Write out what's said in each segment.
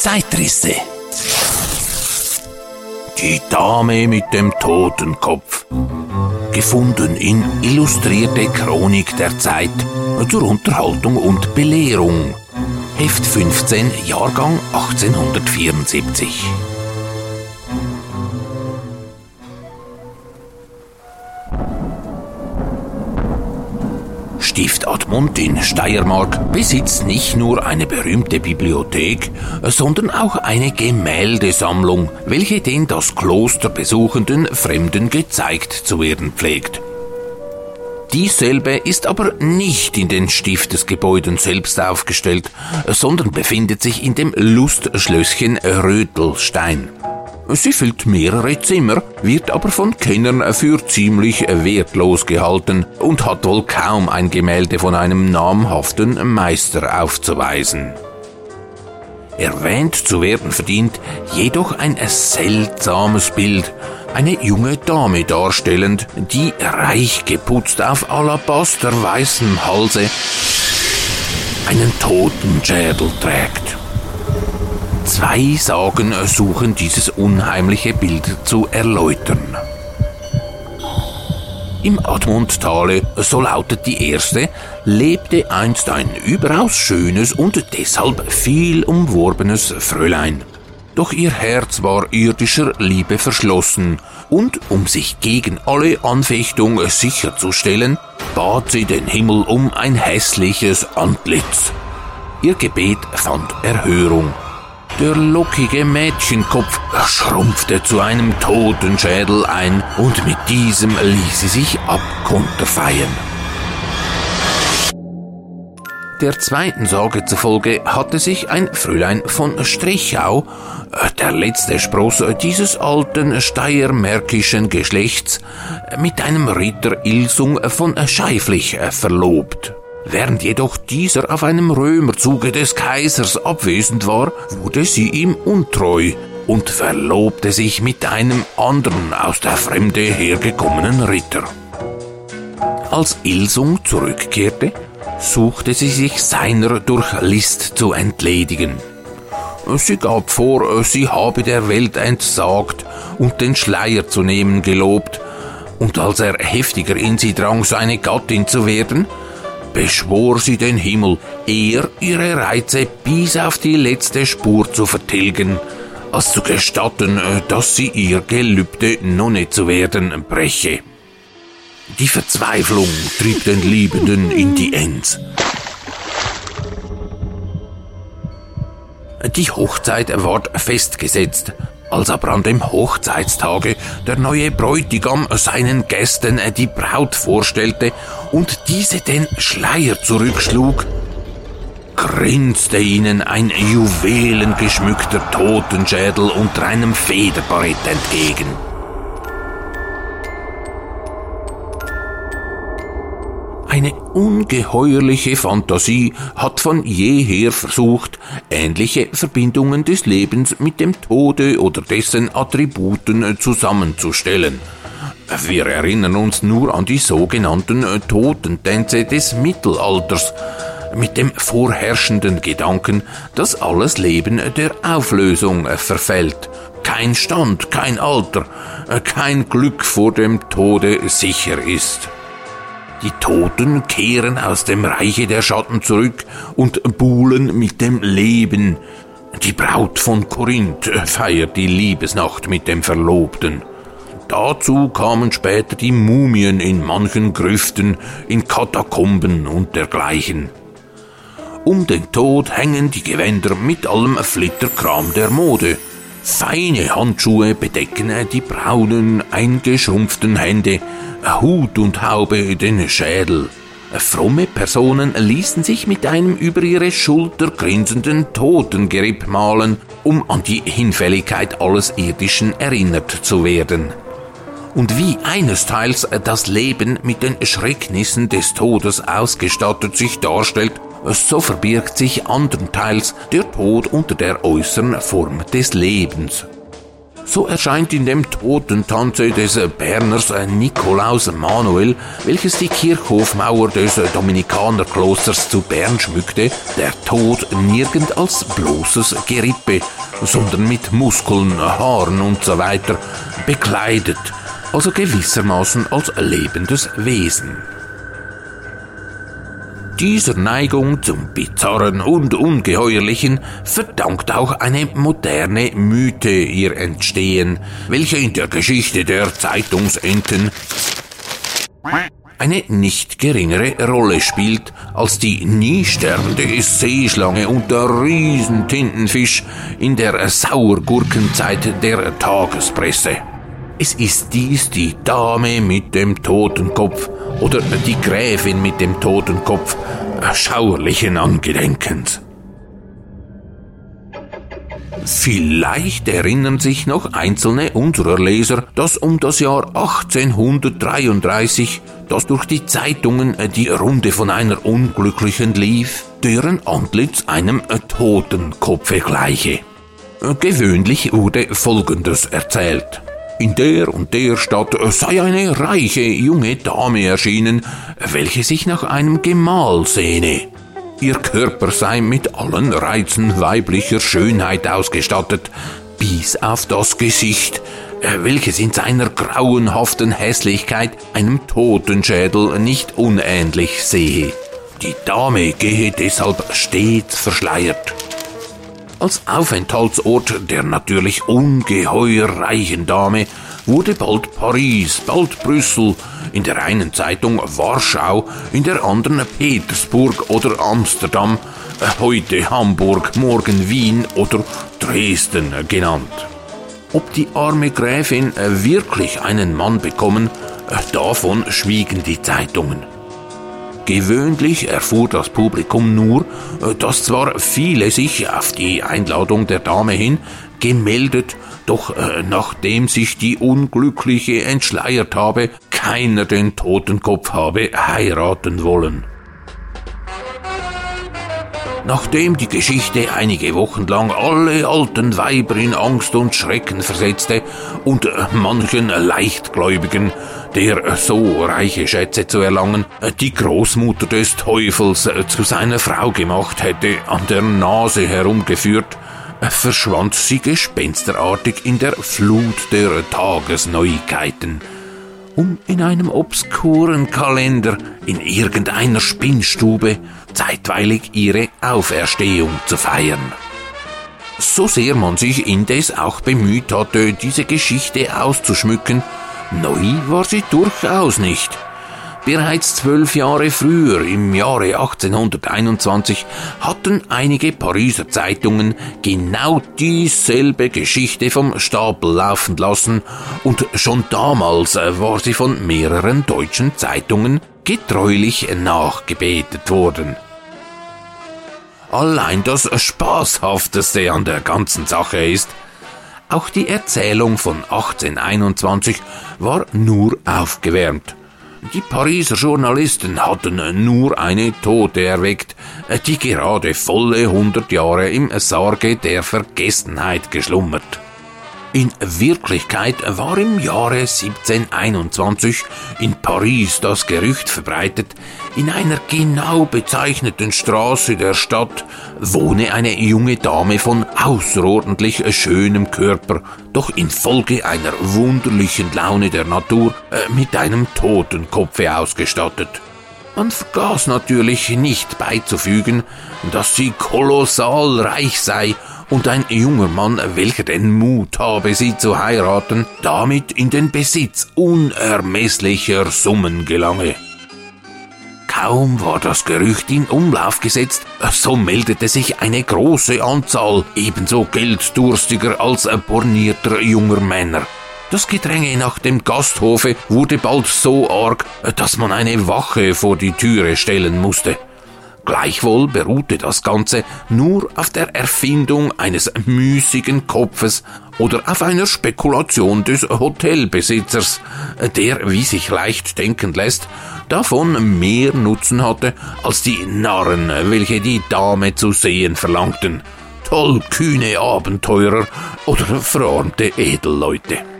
Zeitrisse. Die Dame mit dem Totenkopf. Gefunden in Illustrierte Chronik der Zeit zur Unterhaltung und Belehrung. Heft 15, Jahrgang 1874. Stift Admont in Steiermark besitzt nicht nur eine berühmte Bibliothek, sondern auch eine Gemäldesammlung, welche den das Kloster besuchenden Fremden gezeigt zu werden pflegt. Dieselbe ist aber nicht in den Stiftesgebäuden selbst aufgestellt, sondern befindet sich in dem Lustschlösschen Rötelstein. Sie füllt mehrere Zimmer, wird aber von Kennern für ziemlich wertlos gehalten und hat wohl kaum ein Gemälde von einem namhaften Meister aufzuweisen. Erwähnt zu werden verdient jedoch ein seltsames Bild, eine junge Dame darstellend, die reich geputzt auf Alabaster weißem Halse einen Totenschädel trägt. Zwei Sagen suchen dieses unheimliche Bild zu erläutern. Im Admundtale, so lautet die erste, lebte einst ein überaus schönes und deshalb viel umworbenes Fräulein. Doch ihr Herz war irdischer Liebe verschlossen, und um sich gegen alle Anfechtung sicherzustellen, bat sie den Himmel um ein hässliches Antlitz. Ihr Gebet fand Erhörung, der lockige Mädchenkopf schrumpfte zu einem Totenschädel ein und mit diesem ließ sie sich abkonterfeien. Der zweiten Sage zufolge hatte sich ein Fräulein von Strichau, der letzte Spross dieses alten steiermärkischen Geschlechts, mit einem Ritter Ilsung von Scheiflich verlobt. Während jedoch dieser auf einem Römerzuge des Kaisers abwesend war, wurde sie ihm untreu und verlobte sich mit einem anderen aus der Fremde hergekommenen Ritter. Als Ilsung zurückkehrte, suchte sie sich seiner durch List zu entledigen. Sie gab vor, sie habe der Welt entsagt und den Schleier zu nehmen gelobt, und als er heftiger in sie drang, seine Gattin zu werden, beschwor sie den Himmel, eher ihre Reize bis auf die letzte Spur zu vertilgen, als zu gestatten, äh, dass sie ihr Gelübde Nonne zu werden breche. Die Verzweiflung trieb den Liebenden in die Enz. Die Hochzeit ward festgesetzt, als aber an dem Hochzeitstage der neue Bräutigam seinen Gästen die Braut vorstellte und diese den Schleier zurückschlug, grinste ihnen ein juwelengeschmückter Totenschädel unter einem Federbarett entgegen. Ungeheuerliche Fantasie hat von jeher versucht, ähnliche Verbindungen des Lebens mit dem Tode oder dessen Attributen zusammenzustellen. Wir erinnern uns nur an die sogenannten Totentänze des Mittelalters, mit dem vorherrschenden Gedanken, dass alles Leben der Auflösung verfällt. Kein Stand, kein Alter, kein Glück vor dem Tode sicher ist. Die Toten kehren aus dem Reiche der Schatten zurück und buhlen mit dem Leben. Die Braut von Korinth feiert die Liebesnacht mit dem Verlobten. Dazu kamen später die Mumien in manchen Grüften, in Katakomben und dergleichen. Um den Tod hängen die Gewänder mit allem Flitterkram der Mode. Feine Handschuhe bedecken die braunen, eingeschrumpften Hände, Hut und Haube den Schädel. Fromme Personen ließen sich mit einem über ihre Schulter grinsenden Totengeripp malen, um an die Hinfälligkeit alles Irdischen erinnert zu werden. Und wie einesteils das Leben mit den Schrecknissen des Todes ausgestattet sich darstellt, so verbirgt sich andernteils der Tod unter der äußeren Form des Lebens. So erscheint in dem Totentanze des Berners Nikolaus Manuel, welches die Kirchhofmauer des Dominikanerklosters zu Bern schmückte, der Tod nirgend als bloßes Gerippe, sondern mit Muskeln, Haaren und so bekleidet, also gewissermaßen als lebendes Wesen. Dieser Neigung zum Bizarren und Ungeheuerlichen verdankt auch eine moderne Mythe ihr Entstehen, welche in der Geschichte der Zeitungsenten eine nicht geringere Rolle spielt als die nie sterbende Seeschlange und der Riesentintenfisch in der Sauergurkenzeit der Tagespresse. Es ist dies die Dame mit dem Totenkopf oder die Gräfin mit dem Totenkopf, schauerlichen Angedenkens. Vielleicht erinnern sich noch einzelne unserer Leser, dass um das Jahr 1833, das durch die Zeitungen die Runde von einer Unglücklichen lief, deren Antlitz einem Totenkopfe gleiche. Gewöhnlich wurde Folgendes erzählt. In der und der Stadt sei eine reiche junge Dame erschienen, welche sich nach einem Gemahl sehne. Ihr Körper sei mit allen Reizen weiblicher Schönheit ausgestattet, bis auf das Gesicht, welches in seiner grauenhaften Hässlichkeit einem Totenschädel nicht unähnlich sehe. Die Dame gehe deshalb stets verschleiert. Als Aufenthaltsort der natürlich ungeheuer reichen Dame wurde bald Paris, bald Brüssel, in der einen Zeitung Warschau, in der anderen Petersburg oder Amsterdam, heute Hamburg, morgen Wien oder Dresden genannt. Ob die arme Gräfin wirklich einen Mann bekommen, davon schwiegen die Zeitungen. Gewöhnlich erfuhr das Publikum nur, äh, dass zwar viele sich auf die Einladung der Dame hin gemeldet, doch äh, nachdem sich die Unglückliche entschleiert habe, keiner den Totenkopf habe heiraten wollen. Nachdem die Geschichte einige Wochen lang alle alten Weiber in Angst und Schrecken versetzte und manchen Leichtgläubigen, der so reiche Schätze zu erlangen, die Großmutter des Teufels zu seiner Frau gemacht hätte, an der Nase herumgeführt, verschwand sie gespensterartig in der Flut der Tagesneuigkeiten um in einem obskuren Kalender in irgendeiner Spinnstube zeitweilig ihre Auferstehung zu feiern. So sehr man sich indes auch bemüht hatte, diese Geschichte auszuschmücken, neu war sie durchaus nicht. Bereits zwölf Jahre früher, im Jahre 1821, hatten einige Pariser Zeitungen genau dieselbe Geschichte vom Stapel laufen lassen und schon damals war sie von mehreren deutschen Zeitungen getreulich nachgebetet worden. Allein das Spaßhafteste an der ganzen Sache ist, auch die Erzählung von 1821 war nur aufgewärmt. Die Pariser Journalisten hatten nur eine Tote erweckt, die gerade volle 100 Jahre im Sarge der Vergessenheit geschlummert. In Wirklichkeit war im Jahre 1721 in Paris das Gerücht verbreitet, in einer genau bezeichneten Straße der Stadt wohne eine junge Dame von außerordentlich schönem Körper, doch infolge einer wunderlichen Laune der Natur äh, mit einem Totenkopfe ausgestattet. Man vergaß natürlich nicht beizufügen, dass sie kolossal reich sei und ein junger Mann, welcher den Mut habe, sie zu heiraten, damit in den Besitz unermesslicher Summen gelange. Kaum war das Gerücht in Umlauf gesetzt, so meldete sich eine große Anzahl ebenso gelddurstiger als bornierter junger Männer. Das Gedränge nach dem Gasthofe wurde bald so arg, dass man eine Wache vor die Türe stellen musste. Gleichwohl beruhte das Ganze nur auf der Erfindung eines müßigen Kopfes oder auf einer Spekulation des Hotelbesitzers, der, wie sich leicht denken lässt, davon mehr Nutzen hatte als die Narren, welche die Dame zu sehen verlangten. tollkühne Abenteurer oder verarmte Edelleute.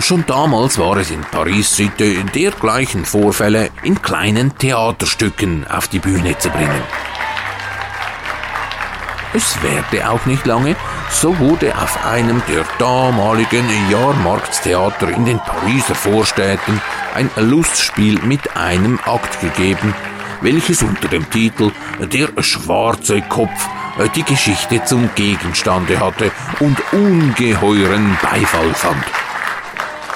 Schon damals war es in Paris Sitte, dergleichen Vorfälle in kleinen Theaterstücken auf die Bühne zu bringen. Es währte auch nicht lange, so wurde auf einem der damaligen Jahrmarktstheater in den Pariser Vorstädten ein Lustspiel mit einem Akt gegeben, welches unter dem Titel Der schwarze Kopf die Geschichte zum Gegenstande hatte und ungeheuren Beifall fand.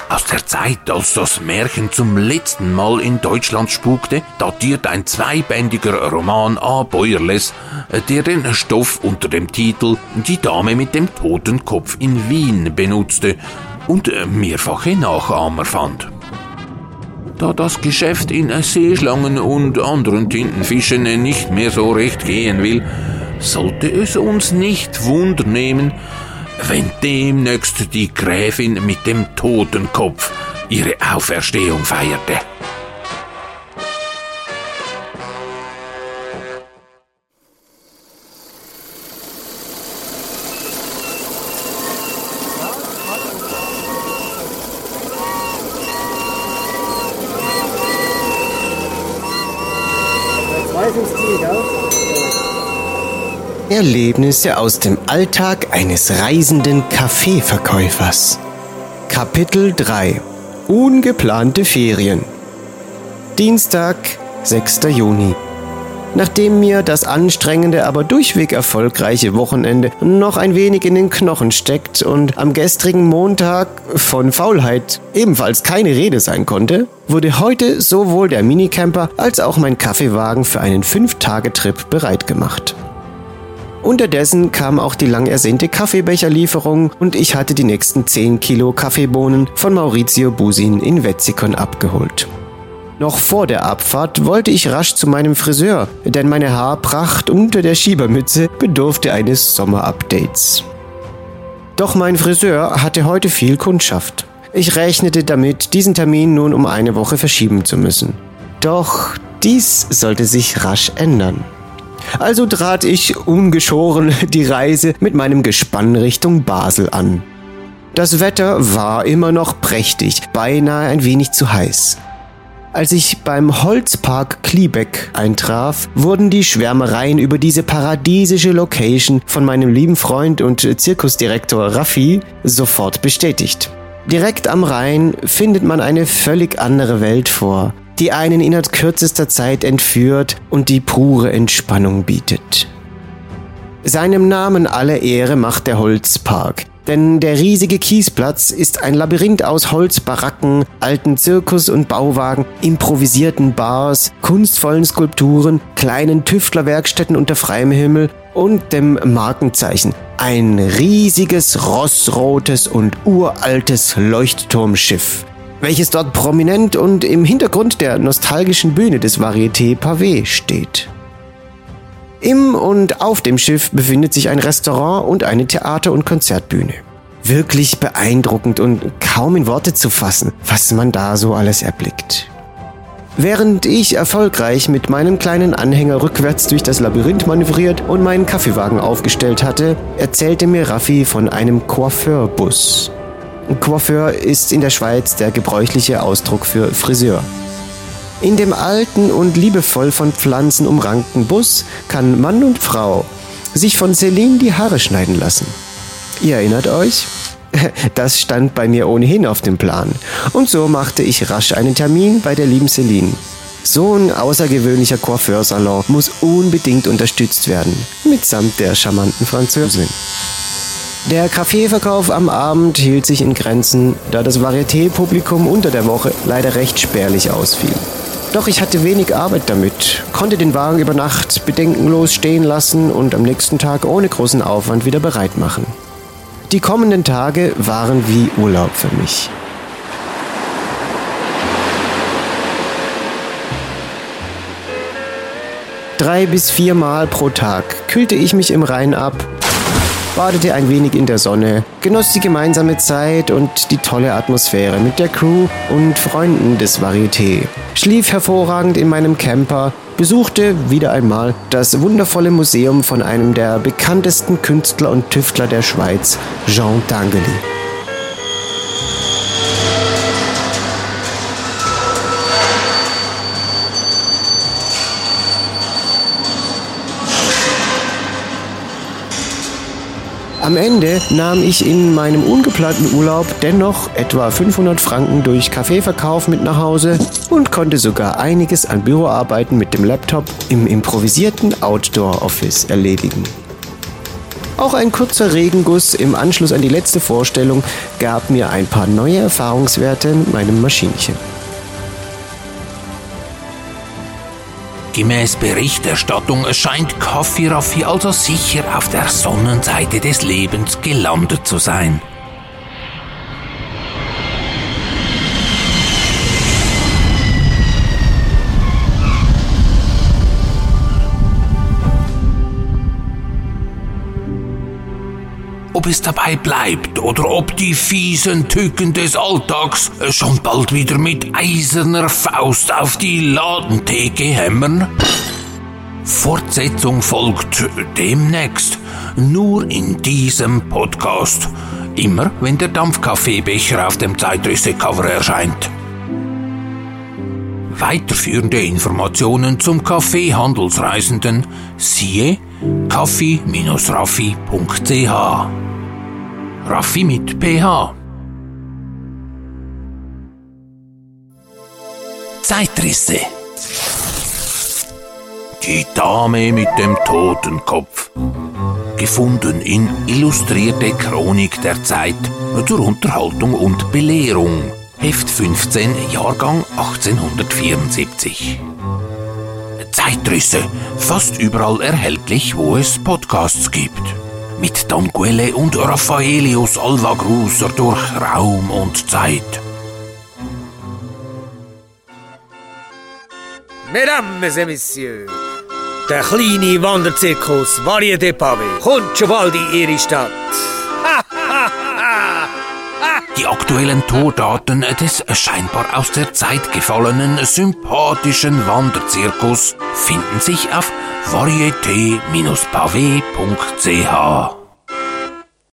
Aus der Zeit, als das Märchen zum letzten Mal in Deutschland spukte, datiert ein zweibändiger Roman A. Beuerles, der den Stoff unter dem Titel Die Dame mit dem toten Kopf in Wien benutzte und mehrfache Nachahmer fand. Da das Geschäft in Seeschlangen und anderen Tintenfischen nicht mehr so recht gehen will, sollte es uns nicht wundernehmen, wenn demnächst die Gräfin mit dem Totenkopf ihre Auferstehung feierte. Erlebnisse aus dem Alltag eines reisenden Kaffeeverkäufers. Kapitel 3 Ungeplante Ferien Dienstag, 6. Juni. Nachdem mir das anstrengende, aber durchweg erfolgreiche Wochenende noch ein wenig in den Knochen steckt und am gestrigen Montag von Faulheit ebenfalls keine Rede sein konnte, wurde heute sowohl der Minicamper als auch mein Kaffeewagen für einen 5-Tage-Trip bereit gemacht. Unterdessen kam auch die lang ersehnte Kaffeebecherlieferung und ich hatte die nächsten 10 Kilo Kaffeebohnen von Maurizio Busin in Wetzikon abgeholt. Noch vor der Abfahrt wollte ich rasch zu meinem Friseur, denn meine Haarpracht unter der Schiebermütze bedurfte eines Sommerupdates. Doch mein Friseur hatte heute viel Kundschaft. Ich rechnete damit, diesen Termin nun um eine Woche verschieben zu müssen. Doch dies sollte sich rasch ändern. Also trat ich ungeschoren die Reise mit meinem Gespann Richtung Basel an. Das Wetter war immer noch prächtig, beinahe ein wenig zu heiß. Als ich beim Holzpark Kliebeck eintraf, wurden die Schwärmereien über diese paradiesische Location von meinem lieben Freund und Zirkusdirektor Raffi sofort bestätigt. Direkt am Rhein findet man eine völlig andere Welt vor, die einen innerhalb kürzester Zeit entführt und die pure Entspannung bietet. Seinem Namen alle Ehre macht der Holzpark, denn der riesige Kiesplatz ist ein Labyrinth aus Holzbaracken, alten Zirkus- und Bauwagen, improvisierten Bars, kunstvollen Skulpturen, kleinen Tüftlerwerkstätten unter freiem Himmel und dem Markenzeichen. Ein riesiges, rossrotes und uraltes Leuchtturmschiff welches dort prominent und im Hintergrund der nostalgischen Bühne des Varieté Pavé steht. Im und auf dem Schiff befindet sich ein Restaurant und eine Theater- und Konzertbühne. Wirklich beeindruckend und kaum in Worte zu fassen, was man da so alles erblickt. Während ich erfolgreich mit meinem kleinen Anhänger rückwärts durch das Labyrinth manövriert und meinen Kaffeewagen aufgestellt hatte, erzählte mir Raffi von einem Coiffeurbus. Coiffeur ist in der Schweiz der gebräuchliche Ausdruck für Friseur. In dem alten und liebevoll von Pflanzen umrankten Bus kann Mann und Frau sich von Celine die Haare schneiden lassen. Ihr erinnert euch? Das stand bei mir ohnehin auf dem Plan. Und so machte ich rasch einen Termin bei der lieben Celine. So ein außergewöhnlicher Coiffeursalon muss unbedingt unterstützt werden, mitsamt der charmanten Französin. Der Kaffeeverkauf am Abend hielt sich in Grenzen, da das Varieté-Publikum unter der Woche leider recht spärlich ausfiel. Doch ich hatte wenig Arbeit damit, konnte den Wagen über Nacht bedenkenlos stehen lassen und am nächsten Tag ohne großen Aufwand wieder bereit machen. Die kommenden Tage waren wie Urlaub für mich. Drei bis viermal pro Tag kühlte ich mich im Rhein ab badete ein wenig in der Sonne, genoss die gemeinsame Zeit und die tolle Atmosphäre mit der Crew und Freunden des Varieté, schlief hervorragend in meinem Camper besuchte wieder einmal das wundervolle Museum von einem der bekanntesten Künstler und Tüftler der Schweiz, Jean Dangely. Am Ende nahm ich in meinem ungeplanten Urlaub dennoch etwa 500 Franken durch Kaffeeverkauf mit nach Hause und konnte sogar einiges an Büroarbeiten mit dem Laptop im improvisierten Outdoor-Office erledigen. Auch ein kurzer Regenguss im Anschluss an die letzte Vorstellung gab mir ein paar neue Erfahrungswerte mit meinem Maschinchen. Gemäß Berichterstattung scheint Kaffee Raffi also sicher auf der Sonnenseite des Lebens gelandet zu sein. Ob es dabei bleibt oder ob die fiesen Tücken des Alltags schon bald wieder mit eiserner Faust auf die Ladentheke hämmern? Fortsetzung folgt demnächst, nur in diesem Podcast. Immer wenn der Dampfkaffeebecher auf dem Zeitrisse-Cover erscheint. Weiterführende Informationen zum Kaffeehandelsreisenden siehe kaffee-raffi.ch Raffi mit PH. Zeitrisse. Die Dame mit dem Totenkopf. Gefunden in Illustrierte Chronik der Zeit zur Unterhaltung und Belehrung. Heft 15, Jahrgang 1874. Zeitrisse, fast überall erhältlich, wo es Podcasts gibt mit Don Quelle und Raffaelius Alvagruser durch Raum und Zeit. Mesdames et Messieurs, der kleine Wanderzirkus Varieté Pavé kommt schon bald in Ihre Stadt. Aktuellen Tordaten des scheinbar aus der Zeit gefallenen sympathischen Wanderzirkus finden sich auf varieté-pavé.ch.